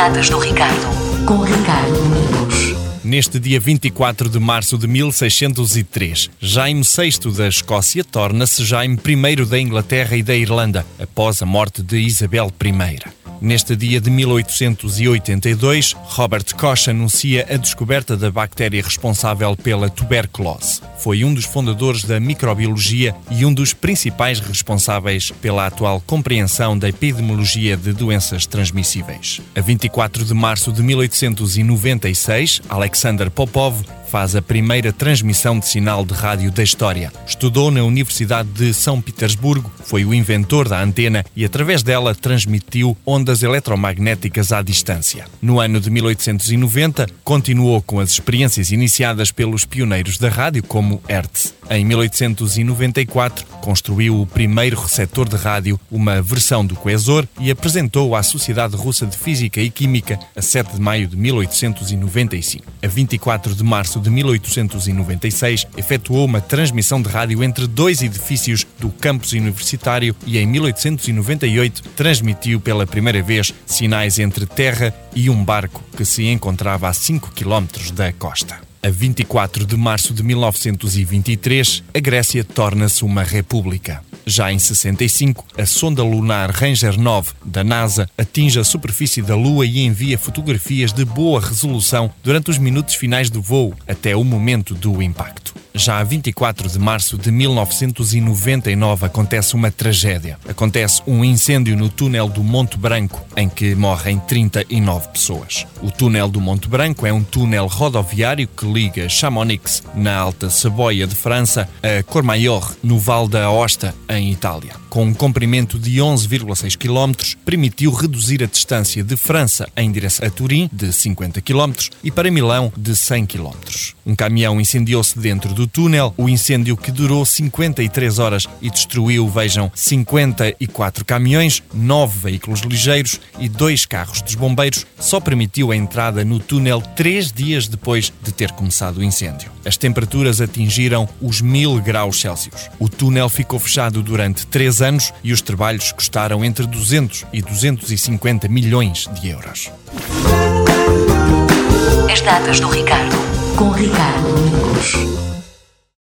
Do Ricardo, com Ricardo Domingos. Neste dia 24 de março de 1603, Jaime VI da Escócia torna-se Jaime I da Inglaterra e da Irlanda, após a morte de Isabel I. Neste dia de 1882, Robert Koch anuncia a descoberta da bactéria responsável pela tuberculose. Foi um dos fundadores da microbiologia e um dos principais responsáveis pela atual compreensão da epidemiologia de doenças transmissíveis. A 24 de março de 1896, Alexander Popov faz a primeira transmissão de sinal de rádio da história. Estudou na Universidade de São Petersburgo, foi o inventor da antena e, através dela, transmitiu ondas eletromagnéticas à distância. No ano de 1890, continuou com as experiências iniciadas pelos pioneiros da rádio, como Hertz. Em 1894, construiu o primeiro receptor de rádio, uma versão do Coesor, e apresentou à Sociedade Russa de Física e Química a 7 de maio de 1895. A 24 de março de 1896, efetuou uma transmissão de rádio entre dois edifícios do campus universitário e, em 1898, transmitiu pela primeira vez sinais entre terra e um barco que se encontrava a 5 km da costa. A 24 de março de 1923, a Grécia torna-se uma república. Já em 65, a sonda lunar Ranger 9 da NASA atinge a superfície da Lua e envia fotografias de boa resolução durante os minutos finais do voo, até o momento do impacto. Já a 24 de março de 1999 acontece uma tragédia. Acontece um incêndio no túnel do Monte Branco, em que morrem 39 pessoas. O túnel do Monte Branco é um túnel rodoviário que liga Chamonix, na Alta Saboia de França, a Cormaior, no Val da Aosta, em Itália. Com um comprimento de 11,6 km, permitiu reduzir a distância de França em direção a Turim, de 50 km, e para Milão, de 100 km. Um caminhão incendiou-se dentro do túnel, o incêndio que durou 53 horas e destruiu, vejam, 54 caminhões, 9 veículos ligeiros e dois carros dos bombeiros, só permitiu a entrada no túnel três dias depois de ter começado o incêndio. As temperaturas atingiram os 1000 graus Celsius. O túnel ficou fechado durante três anos e os trabalhos custaram entre 200 e 250 milhões de euros. As datas do Ricardo, com Ricardo Domingos.